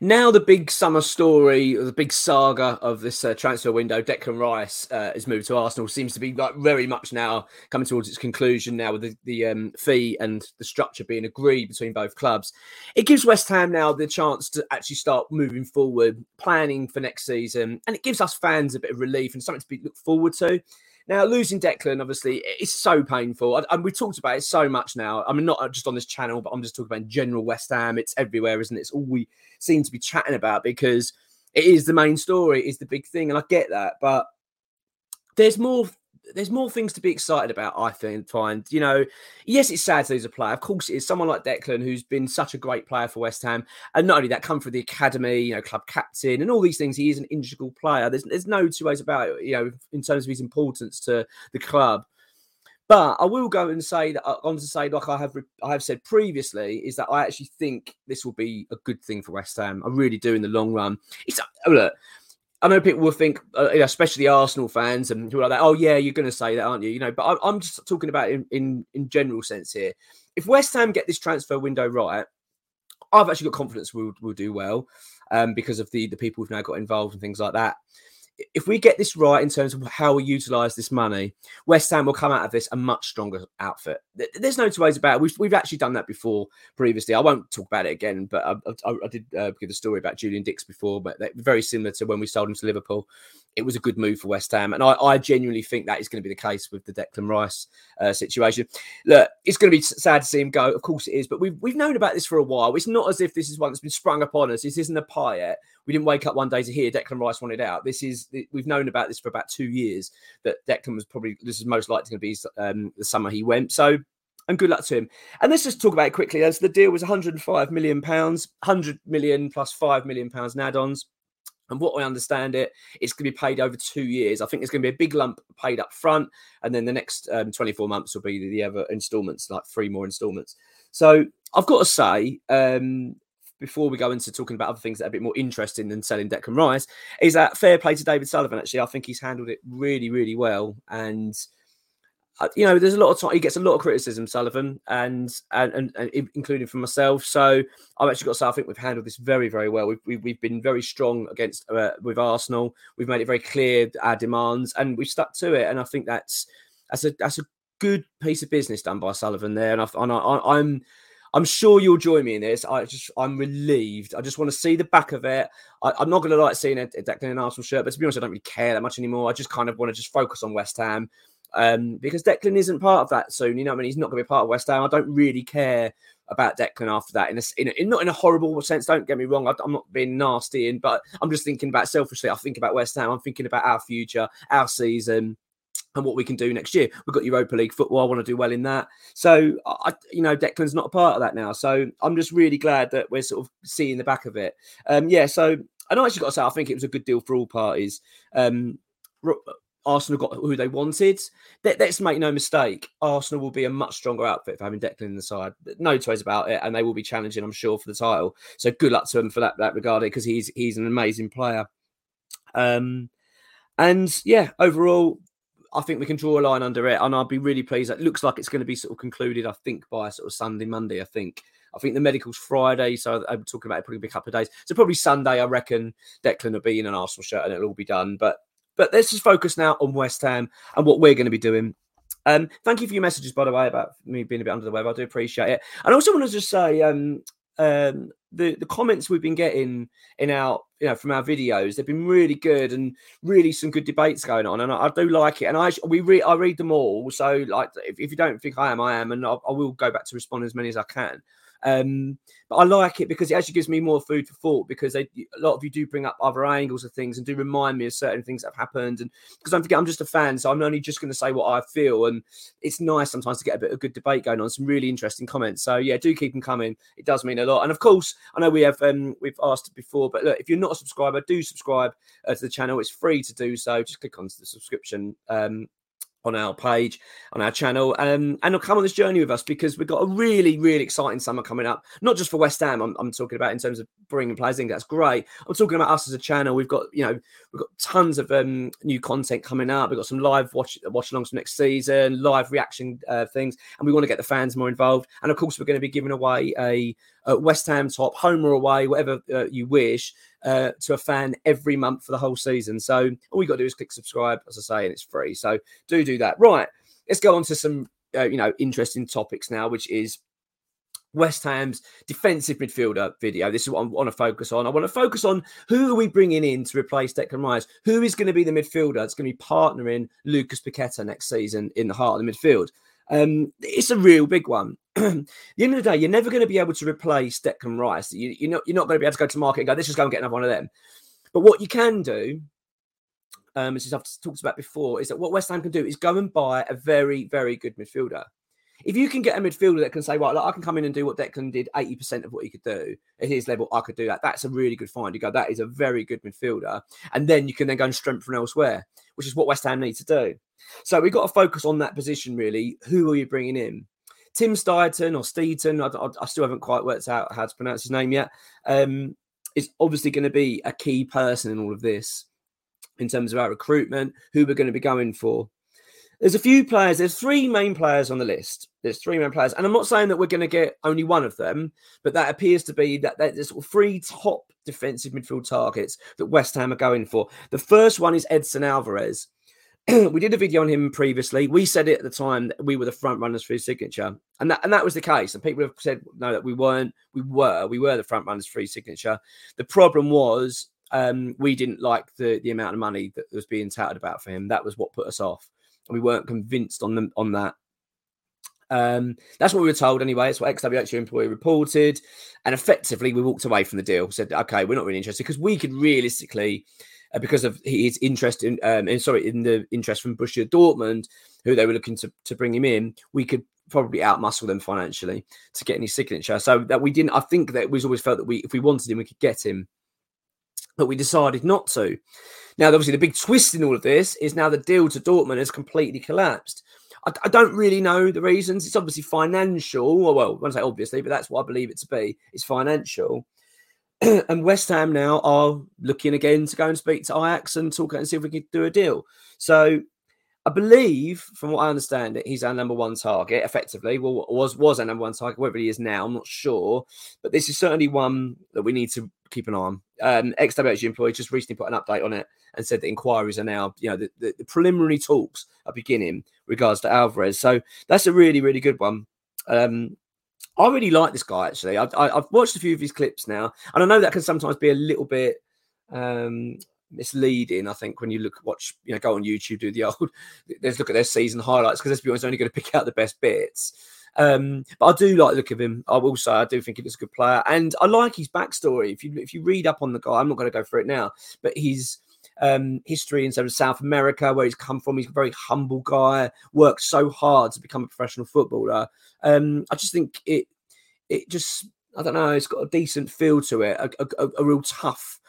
Now the big summer story, or the big saga of this uh, transfer window, Declan Rice uh, has moved to Arsenal. Seems to be like very much now coming towards its conclusion. Now with the, the um, fee and the structure being agreed between both clubs, it gives West Ham now the chance to actually start moving forward, planning for next season, and it gives us fans a bit of relief and something to be look forward to. Now, losing Declan, obviously, it's so painful. And- we've talked about it so much now. I mean, not just on this channel, but I'm just talking about general West Ham. It's everywhere, isn't it? It's all we seem to be chatting about because it is the main story, it is the big thing. And I get that. But there's more. There's more things to be excited about, I think. Find you know, yes, it's sad to lose a player. Of course, it is someone like Declan who's been such a great player for West Ham, and not only that, come through the academy, you know, club captain, and all these things. He is an integral player. There's there's no two ways about it. You know, in terms of his importance to the club. But I will go and say that on to say, like I have I have said previously, is that I actually think this will be a good thing for West Ham. I really do in the long run. It's oh, look. I know people will think, uh, especially Arsenal fans and who are like that. Oh, yeah, you're going to say that, aren't you? You know, but I, I'm just talking about in, in in general sense here. If West Ham get this transfer window right, I've actually got confidence we'll, we'll do well um, because of the the people who've now got involved and things like that. If we get this right in terms of how we utilise this money, West Ham will come out of this a much stronger outfit. There's no two ways about it. We've, we've actually done that before previously. I won't talk about it again, but I, I, I did uh, give the story about Julian Dicks before, but very similar to when we sold him to Liverpool. It was a good move for West Ham, and I, I genuinely think that is going to be the case with the Declan Rice uh, situation. Look, it's going to be sad to see him go. Of course, it is, but we've we've known about this for a while. It's not as if this is one that's been sprung upon us. This isn't a pie yet. We didn't wake up one day to hear Declan Rice wanted out. This is we've known about this for about two years. That Declan was probably this is most likely going to be um, the summer he went. So and good luck to him. And let's just talk about it quickly. As the deal was 105 million pounds, 100 million plus five million pounds in add-ons. And what I understand it, it's going to be paid over two years. I think there's going to be a big lump paid up front, and then the next um, 24 months will be the other instalments, like three more instalments. So I've got to say, um, before we go into talking about other things that are a bit more interesting than selling Declan Rice, is that fair play to David Sullivan. Actually, I think he's handled it really, really well, and uh, you know, there's a lot of time he gets a lot of criticism, Sullivan, and and, and, and including from myself. So I've actually got to say I think we've handled this very, very well. We've we've, we've been very strong against uh, with Arsenal. We've made it very clear our demands, and we've stuck to it. And I think that's that's a that's a good piece of business done by Sullivan there. And, I, and I, I'm I'm sure you'll join me in this. I just I'm relieved. I just want to see the back of it. I, I'm not going to like seeing a, a Declan in Arsenal shirt, but to be honest, I don't really care that much anymore. I just kind of want to just focus on West Ham um, because Declan isn't part of that soon. You know, what I mean, he's not going to be part of West Ham. I don't really care about Declan after that. In a, in, a, in not in a horrible sense. Don't get me wrong. I, I'm not being nasty, in, but I'm just thinking about selfishly. I think about West Ham. I'm thinking about our future, our season. And what we can do next year. We've got Europa League football. I want to do well in that. So, I, you know, Declan's not a part of that now. So, I'm just really glad that we're sort of seeing the back of it. Um, yeah. So, and I actually got to say, I think it was a good deal for all parties. Um, Arsenal got who they wanted. Let, us make no mistake, Arsenal will be a much stronger outfit for having Declan in the side. No two ways about it, and they will be challenging, I'm sure, for the title. So good luck to them for that that regard, because he's he's an amazing player. Um, and yeah, overall, I think we can draw a line under it, and I'll be really pleased. It looks like it's going to be sort of concluded, I think, by sort of Sunday, Monday. I think. I think the medical's Friday, so I'm talking about it probably be a couple of days. So probably Sunday, I reckon Declan will be in an Arsenal shirt and it'll all be done. But but let's just focus now on West Ham and what we're going to be doing. Um, thank you for your messages, by the way, about me being a bit under the weather. I do appreciate it. And I also want to just say, um, um, the the comments we've been getting in our you know from our videos, they've been really good and really some good debates going on, and I, I do like it. And I we read I read them all. So like, if, if you don't think I am, I am, and I, I will go back to respond as many as I can. Um, but I like it because it actually gives me more food for thought because they, a lot of you do bring up other angles of things and do remind me of certain things that have happened. And because don't forget, I'm just a fan, so I'm only just going to say what I feel. And it's nice sometimes to get a bit of good debate going on, some really interesting comments. So yeah, do keep them coming. It does mean a lot. And of course, I know we have um, we've asked before, but look, if you're not a subscriber, do subscribe uh, to the channel. It's free to do so. Just click on the subscription. Um, on our page, on our channel, um, and come on this journey with us because we've got a really, really exciting summer coming up. Not just for West Ham, I'm, I'm talking about in terms of bringing players. in. that's great. I'm talking about us as a channel. We've got, you know, we've got tons of um, new content coming up. We've got some live watch watch alongs for next season, live reaction uh, things, and we want to get the fans more involved. And of course, we're going to be giving away a, a West Ham top, home or away, whatever uh, you wish uh, to a fan every month for the whole season. So all you got to do is click subscribe, as I say, and it's free. So do do that. Right, let's go on to some uh, you know interesting topics now, which is West Ham's defensive midfielder video. This is what I want to focus on. I want to focus on who are we bringing in to replace Declan Rice? Who is going to be the midfielder that's going to be partnering Lucas Paqueta next season in the heart of the midfield? Um, it's a real big one. the end of the day, you're never going to be able to replace Declan Rice. You, you're not you're not going to be able to go to market and go, let's just go and get another one of them. But what you can do, um, as I've talked about before, is that what West Ham can do is go and buy a very, very good midfielder. If you can get a midfielder that can say, right, I can come in and do what Declan did 80% of what he could do at his level, I could do that. That's a really good find. You go, that is a very good midfielder. And then you can then go and strengthen elsewhere, which is what West Ham need to do. So we've got to focus on that position, really. Who are you bringing in? Tim Steidten or Steeton, I, I, still haven't quite worked out how to pronounce his name yet, um, is obviously going to be a key person in all of this in terms of our recruitment, who we're going to be going for. There's a few players, there's three main players on the list. There's three main players. And I'm not saying that we're going to get only one of them, but that appears to be that there's three top defensive midfield targets that West Ham are going for. The first one is Edson Alvarez. we did a video on him previously. We said it at the time that we were the front runners for his signature, and that and that was the case. And people have said no that we weren't. We were. We were the front runners for his signature. The problem was um, we didn't like the the amount of money that was being touted about for him. That was what put us off, we weren't convinced on them on that. Um, that's what we were told anyway. It's what XWH employee reported, and effectively we walked away from the deal. Said, okay, we're not really interested because we could realistically uh, because of his interest in, um, in, sorry, in the interest from Borussia Dortmund, who they were looking to, to bring him in, we could probably outmuscle them financially to get any signature. So that we didn't, I think that we always felt that we, if we wanted him, we could get him, but we decided not to. Now, obviously, the big twist in all of this is now the deal to Dortmund has completely collapsed. I, I don't really know the reasons. It's obviously financial. Well, I won't say obviously, but that's what I believe it to be. It's financial. and West Ham now are looking again to go and speak to Ajax and talk and see if we can do a deal. So I believe, from what I understand, it he's our number one target. Effectively, well, was was our number one target. Whether he is now, I'm not sure, but this is certainly one that we need to keep an eye on. Um, XWH employee just recently put an update on it and said that inquiries are now, you know, the, the, the preliminary talks are beginning regards to Alvarez. So that's a really, really good one. Um, I really like this guy actually. I've, I've watched a few of his clips now, and I know that can sometimes be a little bit um, misleading. I think when you look, watch, you know, go on YouTube, do the old, let's look at their season highlights because let's be honest, only going to pick out the best bits. Um, but I do like the look of him. I will say I do think he's a good player, and I like his backstory. If you if you read up on the guy, I'm not going to go through it now, but his um, history in terms of South America, where he's come from. He's a very humble guy, worked so hard to become a professional footballer. Um, I just think it it just I don't know. It's got a decent feel to it, a, a, a real tough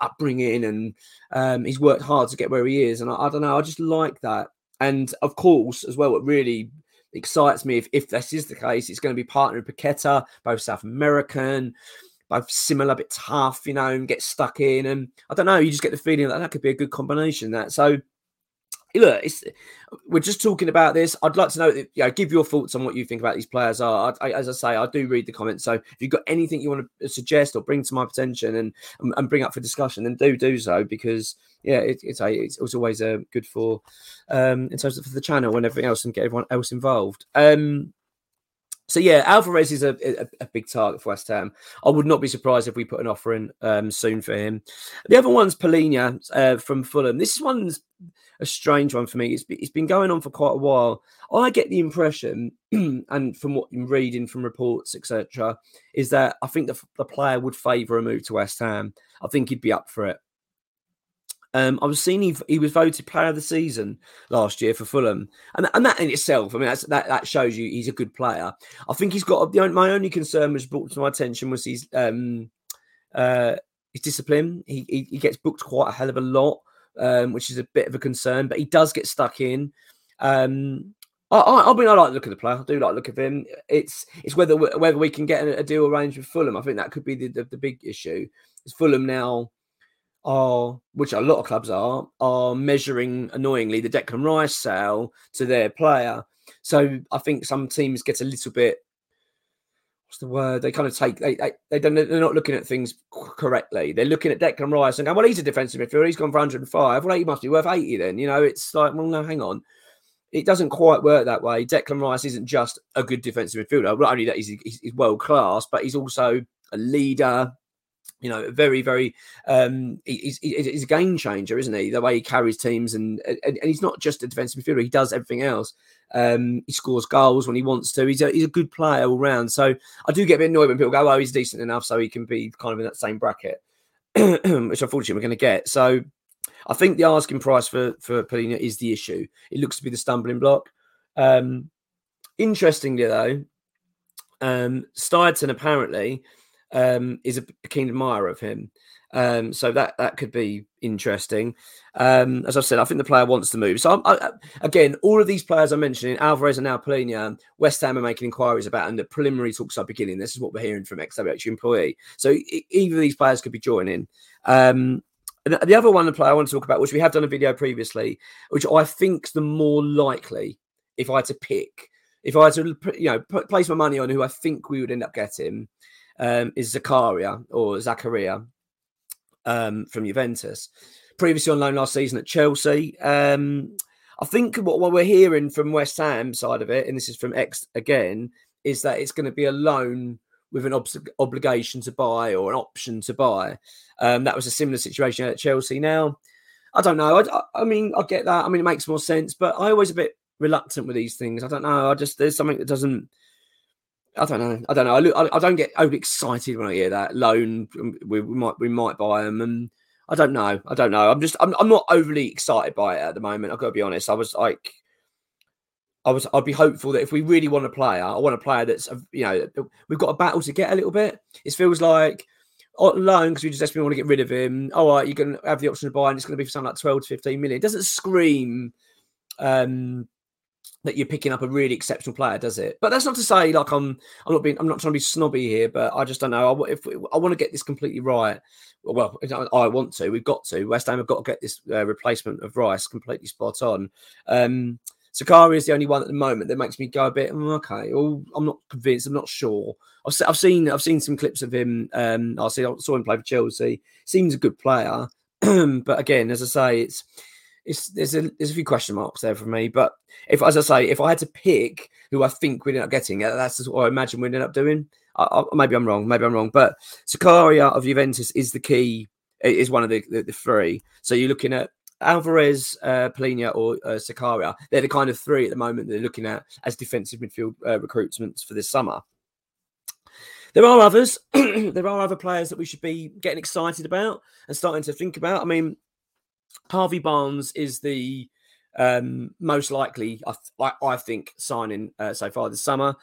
upbringing, and um, he's worked hard to get where he is. And I, I, don't know. I just like that. And of course, as well, what really excites me if, if this is the case, it's going to be partnering Paqueta, both South American both similar, bit tough, you know, and get stuck in. And I don't know, you just get the feeling that that could be a good combination. That so look, we're just talking about this. I'd like to know, you know, give your thoughts on what you think about these players are. I, I, as I say, I do read the comments. So if you've got anything you want to suggest or bring to my attention and and, bring up for discussion, then do do so because yeah, it, it's a, it's, it's always a uh, good for um in terms of for the channel and everything else and get everyone else involved. Um, so yeah, Alvarez is a, a, a, big target for West Ham. I would not be surprised if we put an offer in um, soon for him. The other one's Palhinha uh, from Fulham. This one's a strange one for me. It's, it's been going on for quite a while. I get the impression, and from what I'm reading from reports, etc., is that I think the, the player would favour a move to West Ham. I think he'd be up for it. Um, I was seeing he, he was voted player of the season last year for Fulham, and and that in itself, I mean, that that shows you he's a good player. I think he's got the, my only concern was brought to my attention was his um uh his discipline. He he, he gets booked quite a hell of a lot, um, which is a bit of a concern. But he does get stuck in. Um, I, I, I mean, I like the look of the player. I do like the look of him. It's it's whether whether we can get a, deal arranged with Fulham. I think that could be the, the, the big issue. Is Fulham now are, which a lot of clubs are, are measuring annoyingly the Declan Rice sale to their player. So I think some teams get a little bit. What's the word? They kind of take they they, they don't they're not looking at things correctly. They're looking at Declan Rice and going, well, he's a defensive midfielder. He's gone for 105. Well, he must be worth 80 then. You know, it's like, well, no, hang on. It doesn't quite work that way. Declan Rice isn't just a good defensive midfielder. Not only that, he's, he's, he's world class, but he's also a leader. You know, very, very. Um, he's, he's a game changer, isn't he? The way he carries teams, and, and and he's not just a defensive midfielder. He does everything else. Um, he scores goals when he wants to. He's a, he's a good player all round. So I do get a bit annoyed when people go, "Oh, he's decent enough, so he can be kind of in that same bracket," which unfortunately we're going to get. So I think the asking price for for Palhinha is the issue. It looks to be the stumbling block. Um, interestingly, though, um, Steidten apparently um, is a keen admirer of him. Um, so that that could be interesting. Um, as I've said, I think the player wants to move. So I, I- again, all of these players I'm mentioning, Alvarez and now Palhinha, West Ham are making inquiries about, and the preliminary talks are beginning. This is what we're hearing from XWH employee. So either of these players could be joining. Um, the the other one, the player I want to talk about, which we have done a video previously, which I think's the more likely, if I had to pick, if I had to, you know, place my money on who I think we would end up getting, um, is Zakaria or Zakaria um, from Juventus. Previously on loan last season at Chelsea. Um, I think what, what we're hearing from West Ham side of it, and this is from X again, is that it's going to be a loan with an obs- obligation to buy or an option to buy. Um, that was a similar situation at Chelsea. Now, I don't know. I- I mean, I get that. I mean, it makes more sense, but I always a bit reluctant with these things. I don't know. I just there's something that doesn't. I don't know. I don't know. I, look, I, I don't get overly excited when I hear that loan. um, We, we might we might buy them, and I don't know. I don't know. I'm just I'm, I'm not overly excited by it at the moment. I've got to be honest. I was like, I was I'd be hopeful that if we really want a player, I want a player that's uh, you know we've got a battle to get a little bit. It feels like on loan because we just desperately want to get rid of him. All right, you can have the option to buy, and it's going to be for something like 12 to 15 million. It doesn't scream um, that you're picking up a really exceptional player, does it? But that's not to say like I'm I'm not being I'm not trying to be snobby here, but I just don't know. I, if I want to get this completely right, well, I I want to. We've got to. West Ham have got to get this uh, replacement of Rice completely spot on. Um, Sakari is the only one at the moment that makes me go a bit "Mm, okay. Well, I'm not convinced. I'm not sure. I've, se- I've seen I've seen some clips of him. Um, I see I saw him play for Chelsea. Seems a good player, but again, as I say, it's it's there's a there's a few question marks there for me. But if, as I say, if I had to pick who I think we'd end up getting, that's what I imagine we'd end up doing. I, I, maybe I'm wrong. Maybe I'm wrong. But Zakaria of Juventus is the key. Is one of the, the, the three. So you're looking at Alvarez, uh, Palhinha, or uh, Zakaria. They're the kind of three at the moment that they're looking at as defensive midfield uh, recruitments for this summer. There are others. there are other players that we should be getting excited about and starting to think about. I mean, Harvey Barnes is the um, most likely, I, th- I, think, signing uh, so far this summer,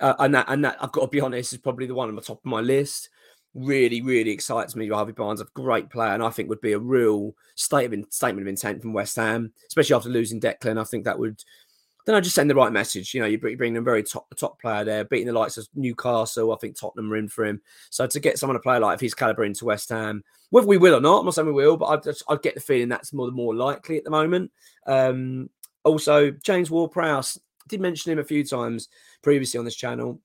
uh, and that and that I've got to be honest is probably the one on the top of my list. Really, really excites me. Harvey Barnes, a great player, and I think would be a real statement statement of intent from West Ham, especially after losing Declan. I think that would. Then I just send the right message. You know, you bring, a very top top player there, beating the likes of Newcastle. I think Tottenham are in for him. So to get someone to play like of his caliber into West Ham, whether we will or not, I'm not saying we will, but I just I get the feeling that's more more likely at the moment. Um, also, James Ward-Prowse did mention him a few times previously on this channel.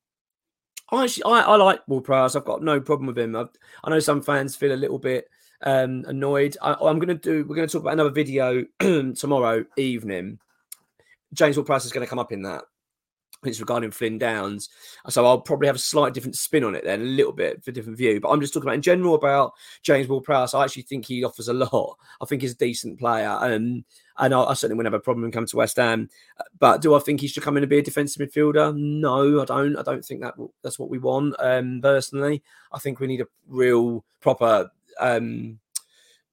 I actually I, I like Ward-Prowse. I've got no problem with him. i I know some fans feel a little bit um, annoyed. I, I'm going to do. We're going to talk about another video tomorrow evening. James Ward-Prowse is going to come up in that. It's regarding Flynn Downs. So I'll probably have a slight different spin on it then, a little bit for different view. But I'm just talking about in general about James Ward-Prowse. I actually think he offers a lot. I think he's a decent player. Um, and I, I certainly wouldn't have a problem coming to West Ham. But do I think he should come in and be a defensive midfielder? No, I don't. I don't think that that's what we want. Um, personally, I think we need a real proper um,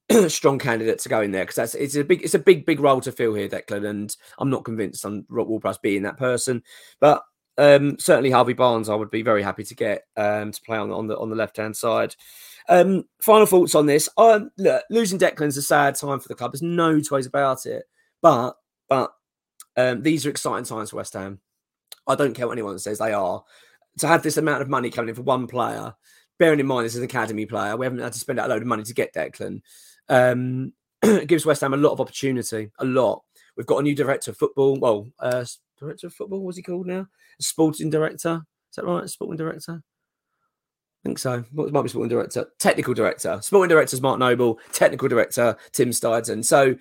strong candidate to go in there because that's it's a big it's a big big role to fill here, Declan. And I'm not convinced on Rock Ward-Prowse being that person, but um, certainly Harvey Barnes, I would be very happy to get um, to play on on the on the left hand side. Um, final thoughts on this. Um, look, losing Declan's a sad time for the club. There's no two ways about it. But but Um, these are exciting times for West Ham. I don't care what anyone says; they are. To have this amount of money coming in for one player, bearing in mind this is an academy player, we haven't had to spend a load of money to get Declan. Um, it gives West Ham a lot of opportunity, a lot. We've got a new director of football. Well, uh, director of football, what's he called now? Sporting director. Is that right? Sporting director? I think so. Might be sporting director, technical director. Sporting director is Mark Noble, technical director Tim Steidten. So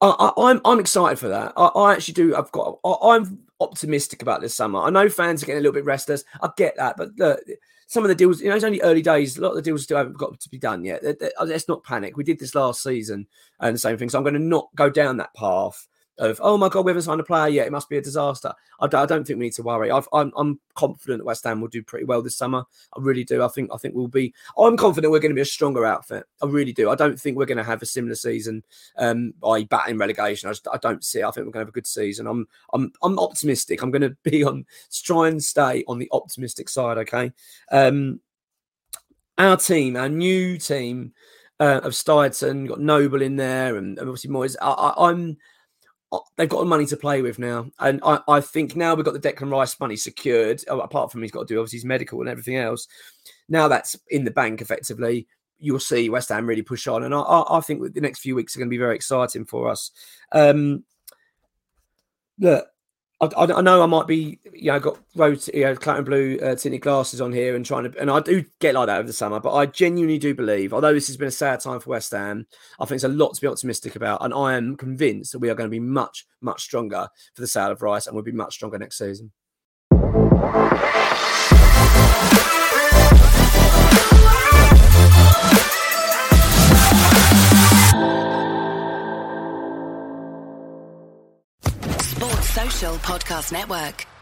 I, am I'm, I'm excited for that. I, I, actually do. I've got. I, am optimistic about this summer. I know fans are getting a little bit restless. I get that, but look, some of the deals. You know, it's only early days. A lot of the deals still haven't got to be done yet. Oh, let's not panic. We did this last season and the same thing. So I'm going to not go down that path of oh my god, we haven't signed a player yet. It must be a disaster. I, I don't think we need to worry. i am I'm confident West Ham will do pretty well this summer. I really do. I think I think we'll be. I'm confident we're going to be a stronger outfit. I really do. I don't think we're going to have a similar season um, by batting relegation. I, just, I don't see. It. I think we're going to have a good season. I'm I'm I'm optimistic. I'm going to be on try and stay on the optimistic side. Okay. Um, our team, our new team uh, of Steidten, got Noble in there, and, and obviously Moyes. I, I, I'm they've got money to play with now. And I, I think now we've got the Declan Rice money secured, uh, apart from he's got to do obviously his medical and everything else. Now that's in the bank effectively. You'll see West Ham really push on. And I, I think the next few weeks are going to be very exciting for us. Um, look, I, I, know I might be, you know, got rose, you know, cloud and blue uh, tinted glasses on here and trying to, and I do get like that over the summer, but I genuinely do believe, although this has been a sad time for West Ham, I think there's a lot to be optimistic about, and I am convinced that we are going to be much, much stronger for the sale of Rice, and we'll be much stronger next season. Podcast Network.